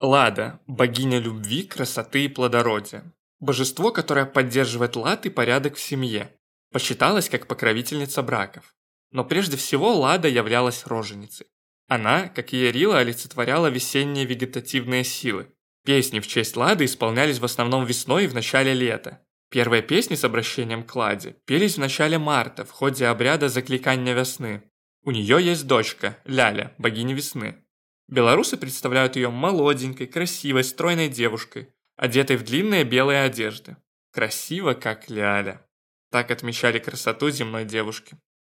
Лада – богиня любви, красоты и плодородия. Божество, которое поддерживает лад и порядок в семье. Почиталась как покровительница браков. Но прежде всего Лада являлась роженицей. Она, как и Ярила, олицетворяла весенние вегетативные силы. Песни в честь Лады исполнялись в основном весной и в начале лета. Первые песни с обращением к Ладе пелись в начале марта в ходе обряда закликания весны. У нее есть дочка, Ляля, богиня весны. Белорусы представляют ее молоденькой, красивой, стройной девушкой, одетой в длинные белые одежды. Красиво, как Ляля. Так отмечали красоту земной девушки.